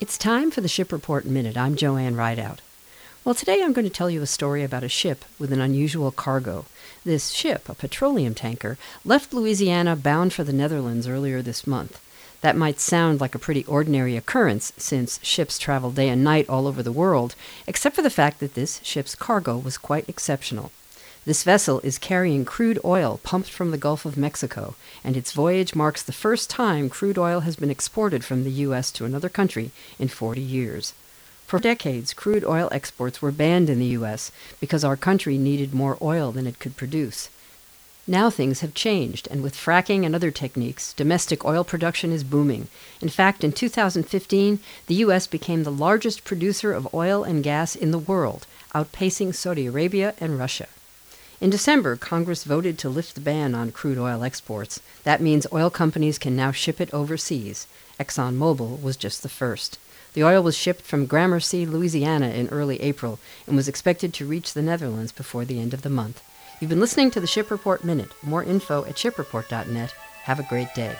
It's time for the Ship Report Minute. I'm Joanne Rideout. Well, today I'm going to tell you a story about a ship with an unusual cargo. This ship, a petroleum tanker, left Louisiana bound for the Netherlands earlier this month. That might sound like a pretty ordinary occurrence since ships travel day and night all over the world, except for the fact that this ship's cargo was quite exceptional. This vessel is carrying crude oil pumped from the Gulf of Mexico, and its voyage marks the first time crude oil has been exported from the U.S. to another country in 40 years. For decades, crude oil exports were banned in the U.S. because our country needed more oil than it could produce. Now things have changed, and with fracking and other techniques, domestic oil production is booming. In fact, in 2015, the U.S. became the largest producer of oil and gas in the world, outpacing Saudi Arabia and Russia. In December, Congress voted to lift the ban on crude oil exports. That means oil companies can now ship it overseas. ExxonMobil was just the first. The oil was shipped from Gramercy, Louisiana in early April and was expected to reach the Netherlands before the end of the month. You've been listening to the Ship Report Minute. More info at shipreport.net. Have a great day.